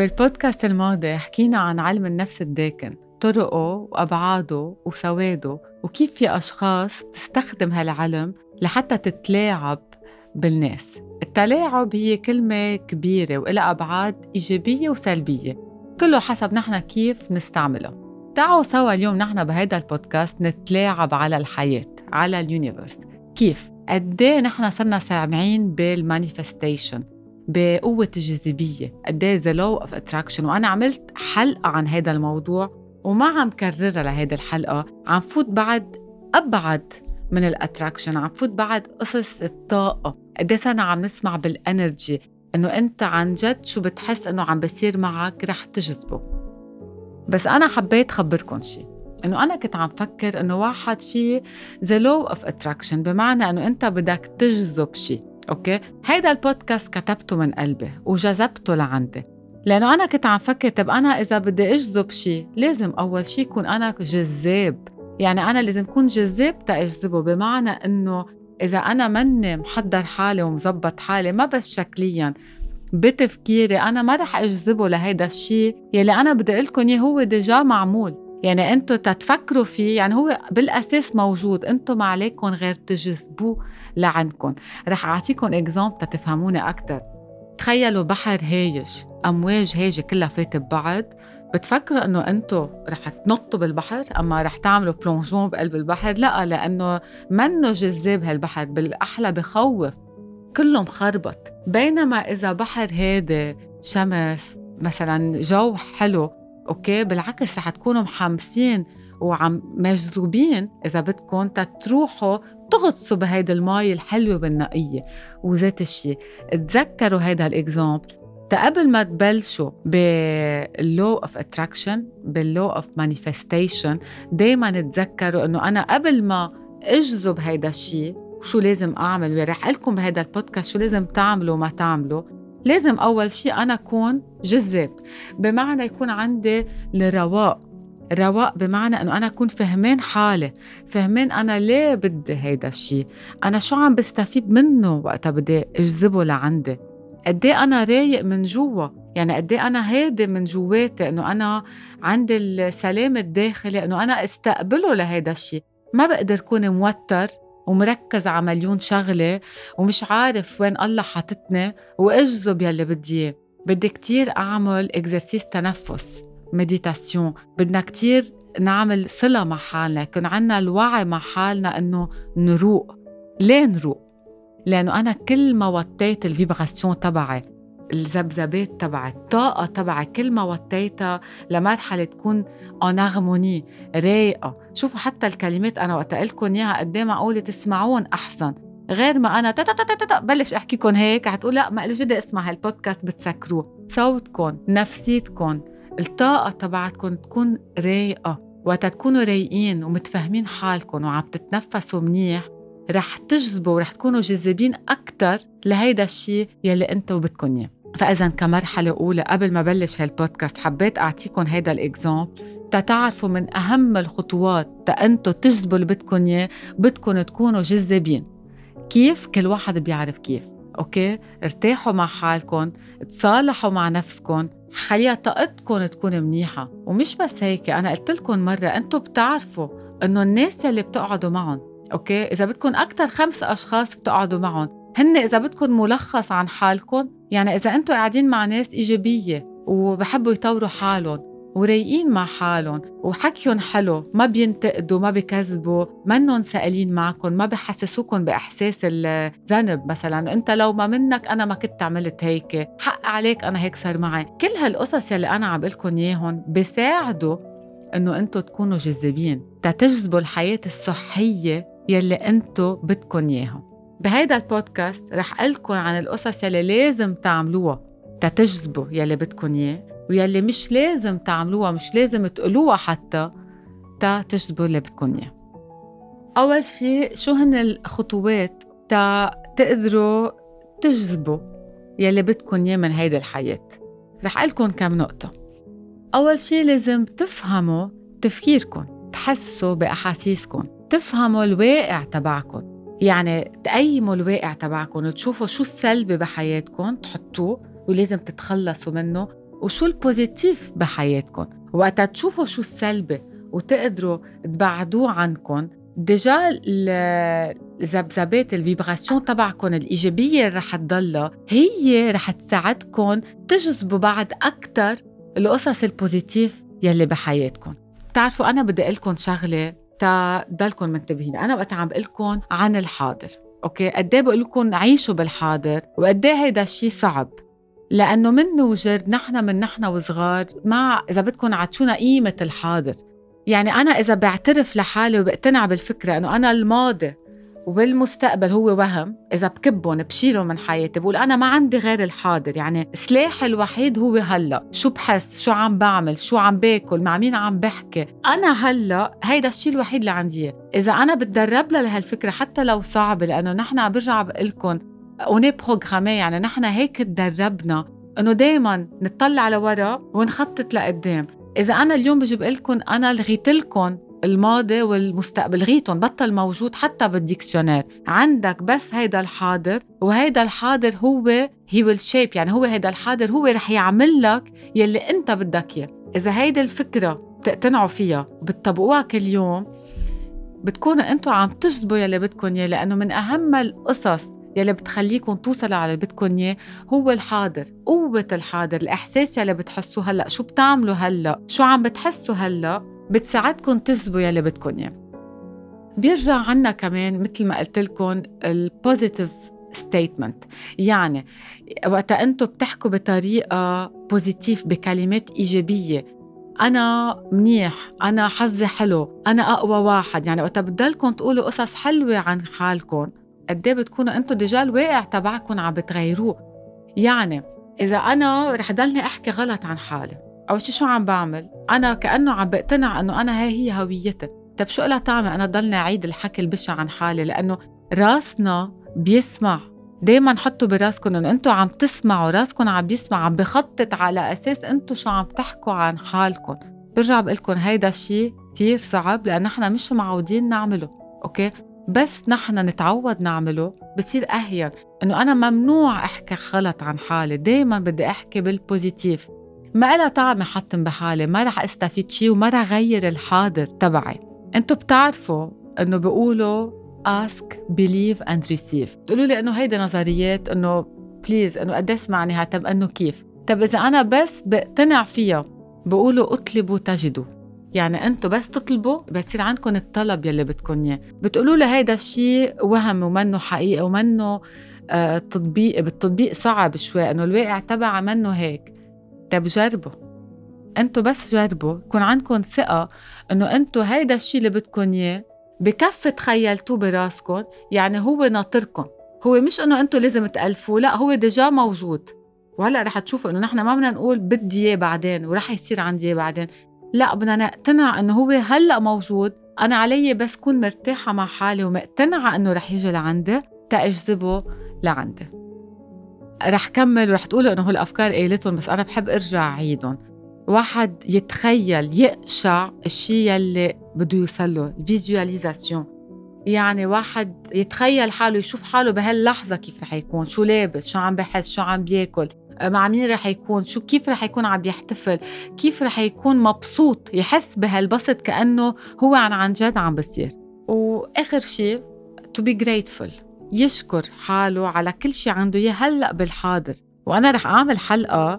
بالبودكاست الماضي حكينا عن علم النفس الداكن طرقه وأبعاده وسواده وكيف في أشخاص بتستخدم هالعلم لحتى تتلاعب بالناس. التلاعب هي كلمة كبيرة وإلها أبعاد إيجابية وسلبية كله حسب نحن كيف نستعملها تعالوا سوا اليوم نحن بهيدا البودكاست نتلاعب على الحياة على universe. كيف؟ قد إيه نحن صرنا سامعين بال manifestation؟ بقوة الجاذبية قد إيه the law of attraction وأنا عملت حلقة عن هذا الموضوع وما عم كررها لهيدي الحلقة. عم فوت بعد أبعد من ال attraction عم فوت بعد قصص الطاقة. قد إيه عم نسمع بال energy إنه أنت عن جد شو بتحس إنه عم بصير معك رح تجذبه. بس أنا حبيت خبركم شيء إنه أنا كنت عم فكر إنه واحد في the law of attraction بمعنى إنه أنت بدك تجذب شيء أوكي؟ هيدا البودكاست كتبته من قلبي وجذبته لعندي. لأنه أنا كنت عم فكر طب أنا إذا بدي أجذب شيء لازم أول شيء يكون أنا جذاب. يعني أنا لازم أكون جذاب تاجذبه بمعنى إنه إذا أنا مني محضر حالي ومظبط حالي ما بس شكليا بتفكيري أنا ما رح أجذبه لهيدا الشيء يلي أنا بدي أقول لكم هو ديجا معمول. يعني أنتم تتفكروا فيه يعني هو بالأساس موجود أنتم ما عليكم غير تجذبوه لعندكم رح اعطيكم example تتفهموني أكثر تخيلوا بحر هايج أمواج هايجه كلها فاتت ببعض. بتفكروا إنه أنتم رح تنطوا بالبحر أما رح تعملوا plongeon بقلب البحر؟ لا لأنه منه جذاب هالبحر بالأحلى بخوف. كله مخربط بينما إذا بحر هادي شمس مثلا جو حلو أوكي؟ بالعكس رح تكونوا محمسين وعم مجذوبين إذا بدكم تروحوا تغطسوا بهيدي المي الحلوة والنقية وذات الشيء تذكروا هيدا ال example قبل ما تبلشوا بال law of attraction بال law of manifestation دائما تذكروا إنه أنا قبل ما أجذب هيدا الشيء شو لازم أعمل؟ ورح لكم بهيدا البودكاست شو لازم تعملوا وما تعملوا. لازم أول شيء أنا أكون جذاب بمعنى يكون عندي الرواق رواق بمعنى إنه أنا أكون فهمان حالي فهمان أنا ليه بدي هيدا الشيء؟ أنا شو عم بستفيد منه وقتها بدي أجذبه لعندي؟ قد إيه أنا رايق من جوا؟ يعني قد إيه أنا هادي من جواتي إنه أنا عندي السلام الداخلي إنه أنا استقبله لهيدا الشيء؟ ما بقدر كون موتر. ومركز على مليون شغلة ومش عارف وين الله حاطتني وأجذب يلي بدي إياه. بدي كتير أعمل exercice تنفس méditation بدنا كتير نعمل صلة مع حالنا. يكون عنا الوعي مع حالنا إنه نروق. ليه نروق؟ لأنه أنا كل ما وطيت ال vibration تبعي الذبذبات تبعي الطاقة تبعي كل ما وطيتها لمرحلة تكون en harmonie رايقة. شوفوا حتى الكلمات أنا وقت لكم إياها قد معقولة تسمعون أحسن. غير ما أنا بلش أحكيكم هيك حتقول لا ما جدي اسمع هالبودكاست بتسكروه. صوتكم نفسيتكم الطاقة تبعتكم تكون رايقة. وقت تكونوا رايقين ومتفاهمين حالكم وعم تتنفسوا منيح رح تجذبوا ورح تكونوا جاذبين أكثر لهيدا الشيء يلي أنتم بدكم إياه. فإذا كمرحلة أولى قبل ما بلش هالبودكاست حبيت أعطيكم هيدا الإكزامبل. تتعرفوا من أهم الخطوات تأنتوا تجذبوا اللي بدكم إياه بدكم تكونوا جذابين. كيف؟ كل واحد بيعرف كيف. أوكي؟ ارتاحوا مع حالكم تصالحوا مع نفسكم خليها طاقتكم تكون منيحة. ومش بس هيك أنا قلت لكم مرة أنتم بتعرفوا إنه الناس يلي بتقعدوا معهم أوكي؟ إذا بدكم أكثر خمس أشخاص بتقعدوا معهم هن إذا بدكم ملخص عن حالكم يعني إذا أنتم قاعدين مع ناس إيجابية وبحبوا يطوروا حالهم ورايقين مع حالهم وحكيهم حلو ما بينتقدوا ما بكذبوا منهم سائلين معكم ما بحسسوكم بإحساس الذنب مثلا إنت لو ما منك أنا ما كنت عملت هيك حق عليك أنا هيك صار معي. كل هالقصص يلي أنا عم لكم إياهم بيساعدوا إنه أنتم تكونوا جذابين تتجذبوا الحياة الصحية يلي أنتم بدكم اياها بهيدا البودكاست رح لكم عن القصص يلي لازم تعملوها تتجذبوا يلي بدكم إياه ويلي مش لازم تعملوها مش لازم تقولوها حتى تا تجذبوا اللي بدكم إياه. أول شيء شو هن الخطوات تا تقدروا تجذبوا يلي بدكم إياه من هيدي الحياة؟ رح لكم كم نقطة. أول شيء لازم تفهموا تفكيركم تحسوا بأحاسيسكم تفهموا الواقع تبعكم يعني تقيموا الواقع تبعكم وتشوفوا شو السلبي بحياتكم تحطوه ولازم تتخلصوا منه وشو ال positive بحياتكم. وقتها تشوفوا شو السلبي وتقدروا تبعدوه عنكم. déjà الذبذبات ال vibration تبعكم الإيجابية اللي رح تضلها هي رح تساعدكم تجذبوا بعد أكثر القصص ال positive يلي بحياتكم. بتعرفوا أنا بدي أقول لكم شغلة تا ضلكم منتبهين. أنا وقت عم بقول لكم عن الحاضر أوكي؟ قد إيه بقول لكم عيشوا بالحاضر وقد إيه هيدا الشيء صعب؟ لأنه من وجدنا نحن من نحن وصغار ما إذا بدكم ما عطونا قيمة الحاضر. يعني أنا إذا بعترف لحالي وبقتنع بالفكرة إنه أنا الماضي وبالمستقبل هو وهم. إذا بكبهم بشيلهم من حياتي بقول أنا ما عندي غير الحاضر. يعني سلاحي الوحيد هو هلأ. شو بحس؟ شو عم بعمل؟ شو عم باكل؟ مع مين عم بحكي؟ أنا هلأ هيدا الشيء الوحيد اللي عندي إذا أنا بتدرب لهالفكرة حتى لو صعبة لأنه نحن برجع بقول لكم on est programmé يعني نحن هيك تدربنا إنه دائما نطلع لورا ونخطط لقدام. إذا أنا اليوم بجي بقول لكم أنا لغيت لكم الماضي والمستقبل. لغيتهم بطل موجود حتى بال dictionnaire. عندك بس هيدا الحاضر وهيدا الحاضر هو he will shape يعني هو هيدا الحاضر هو رح يعمل لك يلي انت بدك اياه. إذا هيدي الفكرة بتقتنعوا فيها وبتطبقوها كل يوم بتكونوا أنتم عم تجذبوا يلي بدكم اياه لأنه من أهم القصص يلي بتخليكم توصلوا على اللي بدكم اياه هو الحاضر قوة الحاضر الإحساس يلي بتحسوه هلأ. شو بتعملوا هلأ؟ شو عم بتحسوا هلأ؟ بتساعدكم تجذبوا يلي بدكم إياه. بيرجع عنا كمان مثل ما قلت لكم ال positive statement يعني وقتا أنتم بتحكوا بطريقة positive بكلمات إيجابية. أنا منيح أنا حظي حلو أنا أقوى واحد. يعني وقتا بتضلكم تقولوا قصص حلوة عن حالكم قد إيه بتكونوا أنتم ديجا الواقع تبعكم عم بتغيروه. يعني إذا أنا رح ضلني أحكي غلط عن حالي. اول شيء شو عم بعمل؟ أنا كأنه عم بقتنع إنه أنا هاي هي هويتي. طيب شو لها طعمة؟ أنا ضلني أعيد الحكي البشع عن حالي لأنه راسنا بيسمع. دايما حطوا براسكم إنه أنتم عم تسمعوا راسكم عم بيسمع عم بخطط على أساس أنتم شو عم تحكوا عن حالكم. برجع بقول لكم هيدا الشيء كثير صعب لأن نحن مش معودين نعمله أوكي؟ بس نحن نتعود نعمله بصير أهين. إنه أنا ممنوع أحكي غلط عن حالي دايما بدي أحكي بال positive ما لها طعم حطم بحالي ما رح أستفيد شيء وما رح غير الحاضر تبعي. أنتوا بتعرفوا إنه بيقولوا ask believe and receive. بتقولوا لي إنه هيدي نظريات إنه please إنه قد اسمعني طب إنه كيف؟ طب إذا أنا بس بقتنع فيها بقولوا اطلبوا تجدوا. يعني أنتوا بس تطلبوا بتصير عندكم الطلب يلي بدكم إياه. بتقولوا لي هيدا الشيء وهم ومنه حقيقه ومنه آه تطبيق بالتطبيق صعب شوي إنه الواقع تبعها منه هيك. طب جربوا أنتوا بس جربوا يكون عندكم ثقة انه أنتوا هيدا الشيء اللي بدكم اياه بكفي تخيلتوه براسكم يعني هو ناطركم. هو مش انه أنتوا لازم تألفوه لا هو ديجا موجود. وهلأ رح تشوفوا انه نحن ما بدنا نقول بدي اياه بعدين ورح يصير عندي اياه بعدين. لا بدنا نقتنع انه هو هلأ موجود. أنا علي بس كون مرتاحة مع حالي ومقتنعة إنه رح يجي لعندي تأجذبه لعندي. رح كمل ورح تقولوا إنه هالافكار قايلتهم بس أنا بحب أرجع اعيدهم واحد يتخيل يقشع الشيء يلي بده يوصل له الفيزواليزاسيون يعني واحد يتخيل حاله يشوف حاله بهاللحظة كيف رح يكون شو لابس شو عم بحس شو عم بياكل مع مين رح يكون شو كيف رح يكون عم يحتفل كيف رح يكون مبسوط يحس بهالبسط كأنه هو عن عن جد عم بصير. وآخر شيء to be grateful. يشكر حاله على كل شيء عنده إياه هلأ بالحاضر. وأنا رح أعمل حلقة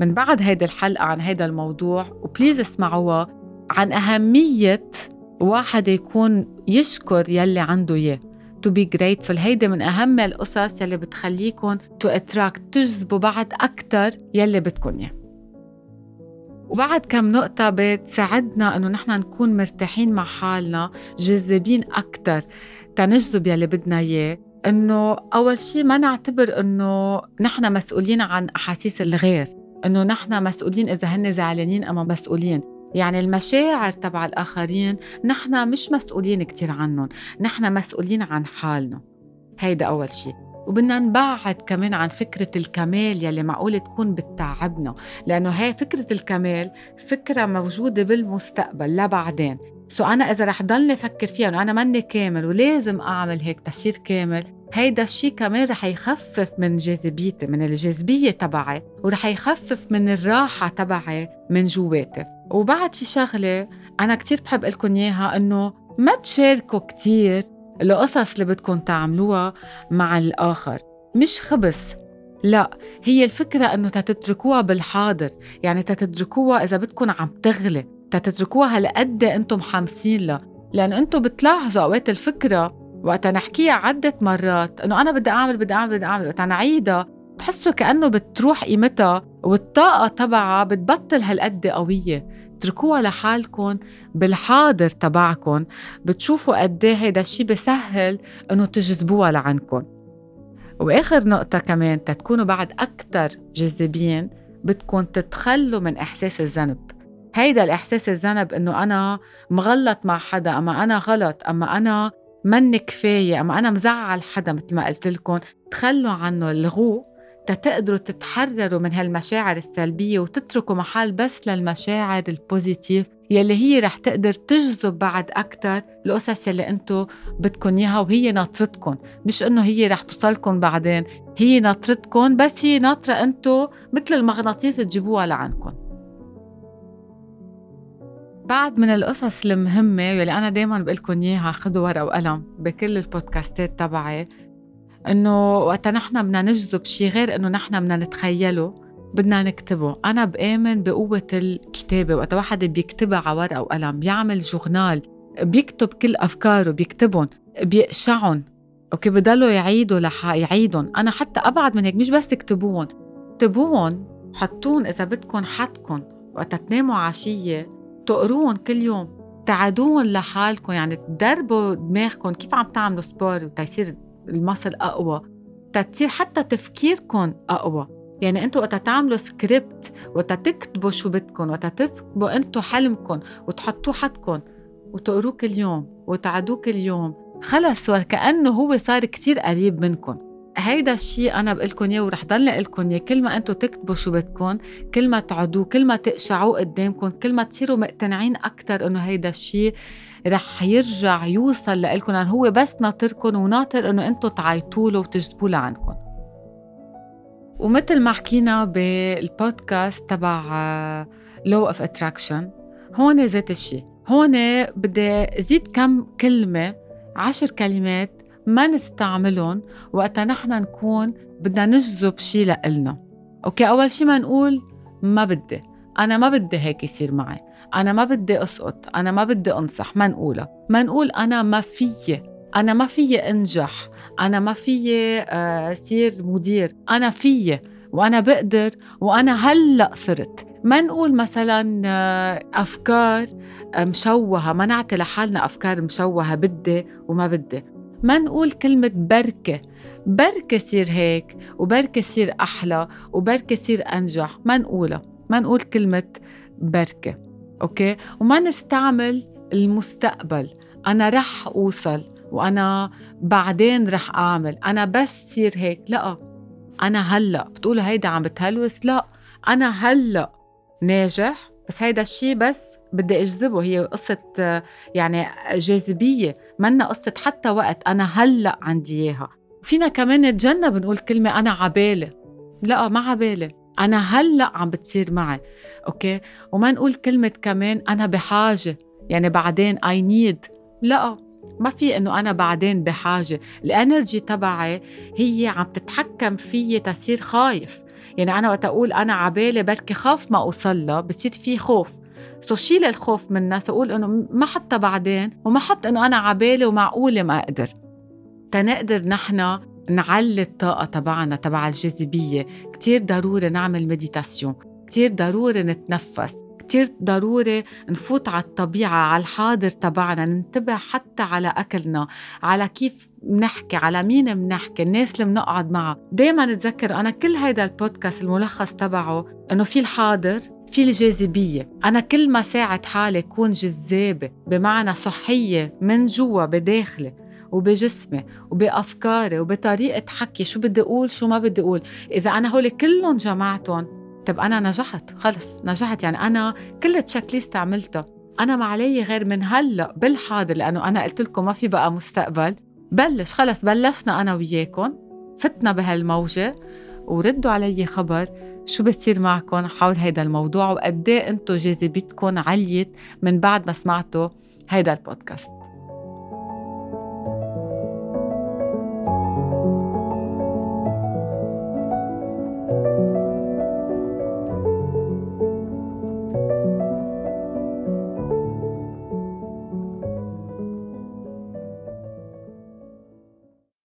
من بعد هيدي الحلقة عن هيدا الموضوع وبليز اسمعوها عن أهمية واحد يكون يشكر يلي عنده إياه. To be grateful. هيدي من أهم القصص يلي بتخليكم to attract تجذبوا بعد أكتر يلي بدكم إياه. وبعد كم نقطة بتساعدنا إنه نحن نكون مرتاحين مع حالنا جذابين أكتر تنجذب يلي بدنا إياه. إنه أول شيء ما نعتبر إنه نحن مسؤولين عن أحاسيس الغير إنه نحن مسؤولين إذا هن زعلانين أما مسؤولين. يعني المشاعر تبع الآخرين نحن مش مسؤولين كثير عنهم نحن مسؤولين عن حالنا. هيدا أول شيء وبدنا نبعد كمان عن فكرة الكمال يلي معقول تكون بتتعبنا لأنه هاي فكرة الكمال فكرة موجودة بالمستقبل لبعدين. سو أنا إذا رح ضلني أفكر فيها إنه أنا ماني كامل ولازم أعمل هيك تصير كامل هيدا الشيء كمان رح يخفف من جاذبيتي من الجاذبية تبعي ورح يخفف من الراحة تبعي من جواتي. وبعد في شغلة أنا كتير بحب لكم إياها إنه ما تشاركوا كتير القصص اللي بدكم تعملوها مع الآخر. مش خبث لا هي الفكرة إنه تتركوها بالحاضر يعني تتركوها إذا بدكم عم تغلي. تتركوها هالقد أنتم حامسين لها. لأنه أنتم بتلاحظوا أوقات الفكرة وقت نحكيها عدة مرات إنه أنا بدي أعمل بدي أعمل بدي أعمل. وقت نعيدها. بتحسوا كأنه بتروح قيمتها والطاقة تبعها بتبطل هالقد قوية. اتركوها لحالكم بالحاضر تبعكم. بتشوفوا قد إيه هيدا الشيء بسهل إنه تجذبوها لعندكم. وآخر نقطة كمان تتكونوا بعد أكثر جاذبين بدكم تتخلوا من إحساس الذنب. هيدا الإحساس الذنب إنه أنا مغلط مع حدا أما أنا غلط أما أنا من كفاية أما أنا مزعل حدا مثل ما قلت لكم. تخلوا عنه الغوه تتقدروا تتحرروا من هالمشاعر السلبية وتتركوا محل بس للمشاعر البوزيتيف يلي هي رح تقدر تجذب بعد أكتر القصص يلي أنتو بدكم إياها وهي ناطرتكم مش إنه هي رح توصلكم بعدين هي ناطرتكم بس هي ناطرة أنتو مثل المغناطيس تجيبوها لعنكم بعد من القصص المهمة يلي أنا دايما بقول لكم إياها خذوا ورقة وقلم بكل البودكاستات تبعي إنه وقت نحن بدنا نجذب شيء غير إنه نحن بدنا نتخيله بدنا نكتبه. أنا بآمن بقوة الكتابة. وقت واحد بيكتبها على ورقة وقلم بيعمل جورنال بيكتب كل أفكاره بيكتبهم بيقشعهم. okay بضلوا يعيدوا لح يعيدهم. أنا حتى أبعد من هيك مش بس اكتبوهم اكتبوهم حطون إذا بدكم حدكم. وقت تناموا عشية تقروهم كل يوم تعادوهم لحالكم يعني تدربوا دماغكم كيف عم تعملوا sport تيصير ال muscle أقوى تتصير حتى تفكيركم أقوى. يعني أنتوا وقت تعملوا سكريبت وقت تكتبوا شو بدكم وقت تكتبوا أنتوا حلمكم وتحطوه حدكم وتقروه كل يوم وتعدوه كل يوم. خلص وكأنه هو صار كتير قريب منكم. هيدا الشيء أنا بقول لكم إياه ورح ضل لكم إياه. كل ما أنتم تكتبوا شو بدكم كل ما تعدوه كل ما تقشعوه قدامكم كل ما تصيروا مقتنعين أكثر إنه هيدا الشيء رح يرجع يوصل لإلكم لأن هو بس ناطركم وناطر إنه أنتم تعيطوا له وتجذبوه لعندكم ومثل ما حكينا بالبودكاست تبع law of attraction هون ذات الشيء هون بدي زيد كم كلمة عشر كلمات ما نستعملهم وقتا نحن نكون بدنا نجذب شيء لإلنا. okay أول شيء ما نقول ما بدي. أنا ما بدي هيك يصير معي. أنا ما بدي أسقط. أنا ما بدي أنصح. ما نقولها. ما نقول أنا ما فيي. أنا ما فيي أنجح. أنا ما فيي آه، صير مدير. أنا فيي وأنا بقدر وأنا هلأ صرت. ما نقول مثلا آه، أفكار آه، مشوهة. ما نعطي لحالنا أفكار مشوهة. بدي وما بدي. ما نقول كلمة بركة. بركة صير هيك وبركة صير أحلى وبركة صير أنجح. ما نقولها ما نقول كلمة بركة أوكي؟ وما نستعمل المستقبل. أنا رح أوصل وأنا بعدين رح أعمل. أنا بس صير هيك لا. أنا هلأ. بتقولوا هيدا عم بتهلوس؟ لا. أنا هلأ ناجح بس هيدا الشيء بس بدي أجذبه. هي قصة يعني جاذبية. منا قصة حتى وقت أنا هلأ عندي إياها. فينا كمان نتجنب نقول كلمة أنا عبالي لا ما عبالي أنا هلأ عم بتصير معي. أوكي؟ وما نقول كلمة كمان أنا بحاجة. يعني بعدين I need. لا ما في إنه أنا بعدين بحاجة. ال energy تبعي هي عم تتحكم فيي تصير خايف. يعني أنا وقت أقول أنا عبالي بركي خاف ما أوصل لها بصير في خوف. so شيل الخوف من الناس أقول انه ما حتى بعدين وما حط إنه أنا عبالي ومعقولة ما أقدر. تنقدر نحن نعلي الطاقة تبعنا تبع الجاذبية. كتير ضروري نعمل méditation كتير ضروري نتنفس. كتير ضروري نفوت على الطبيعة على الحاضر تبعنا ننتبه حتى على أكلنا على كيف بنحكي على مين بنحكي الناس اللي بنقعد معها. دايما نتذكر أنا كل هيدا البودكاست الملخص تبعه إنه في الحاضر في الجاذبية. أنا كل ما ساعد حالي كون جذابة بمعنى صحية من جوا بداخلي وبجسمي وبأفكاري وبطريقة حكي شو بدي أقول شو ما بدي أقول. إذا أنا هول كلهم جمعتهم طب أنا نجحت خلص نجحت. يعني أنا كل تشيك ليست عملتها أنا ما علي غير من هلأ بالحاضر لأنه أنا قلت لكم ما في بقى مستقبل. بلش خلص بلشنا أنا وياكم فتنا بهالموجة وردوا علي خبر شو بتصير معكم حول هيدا الموضوع وقد إيه أنتم جاذبيتكم عليت من بعد ما سمعتوا هيدا البودكاست.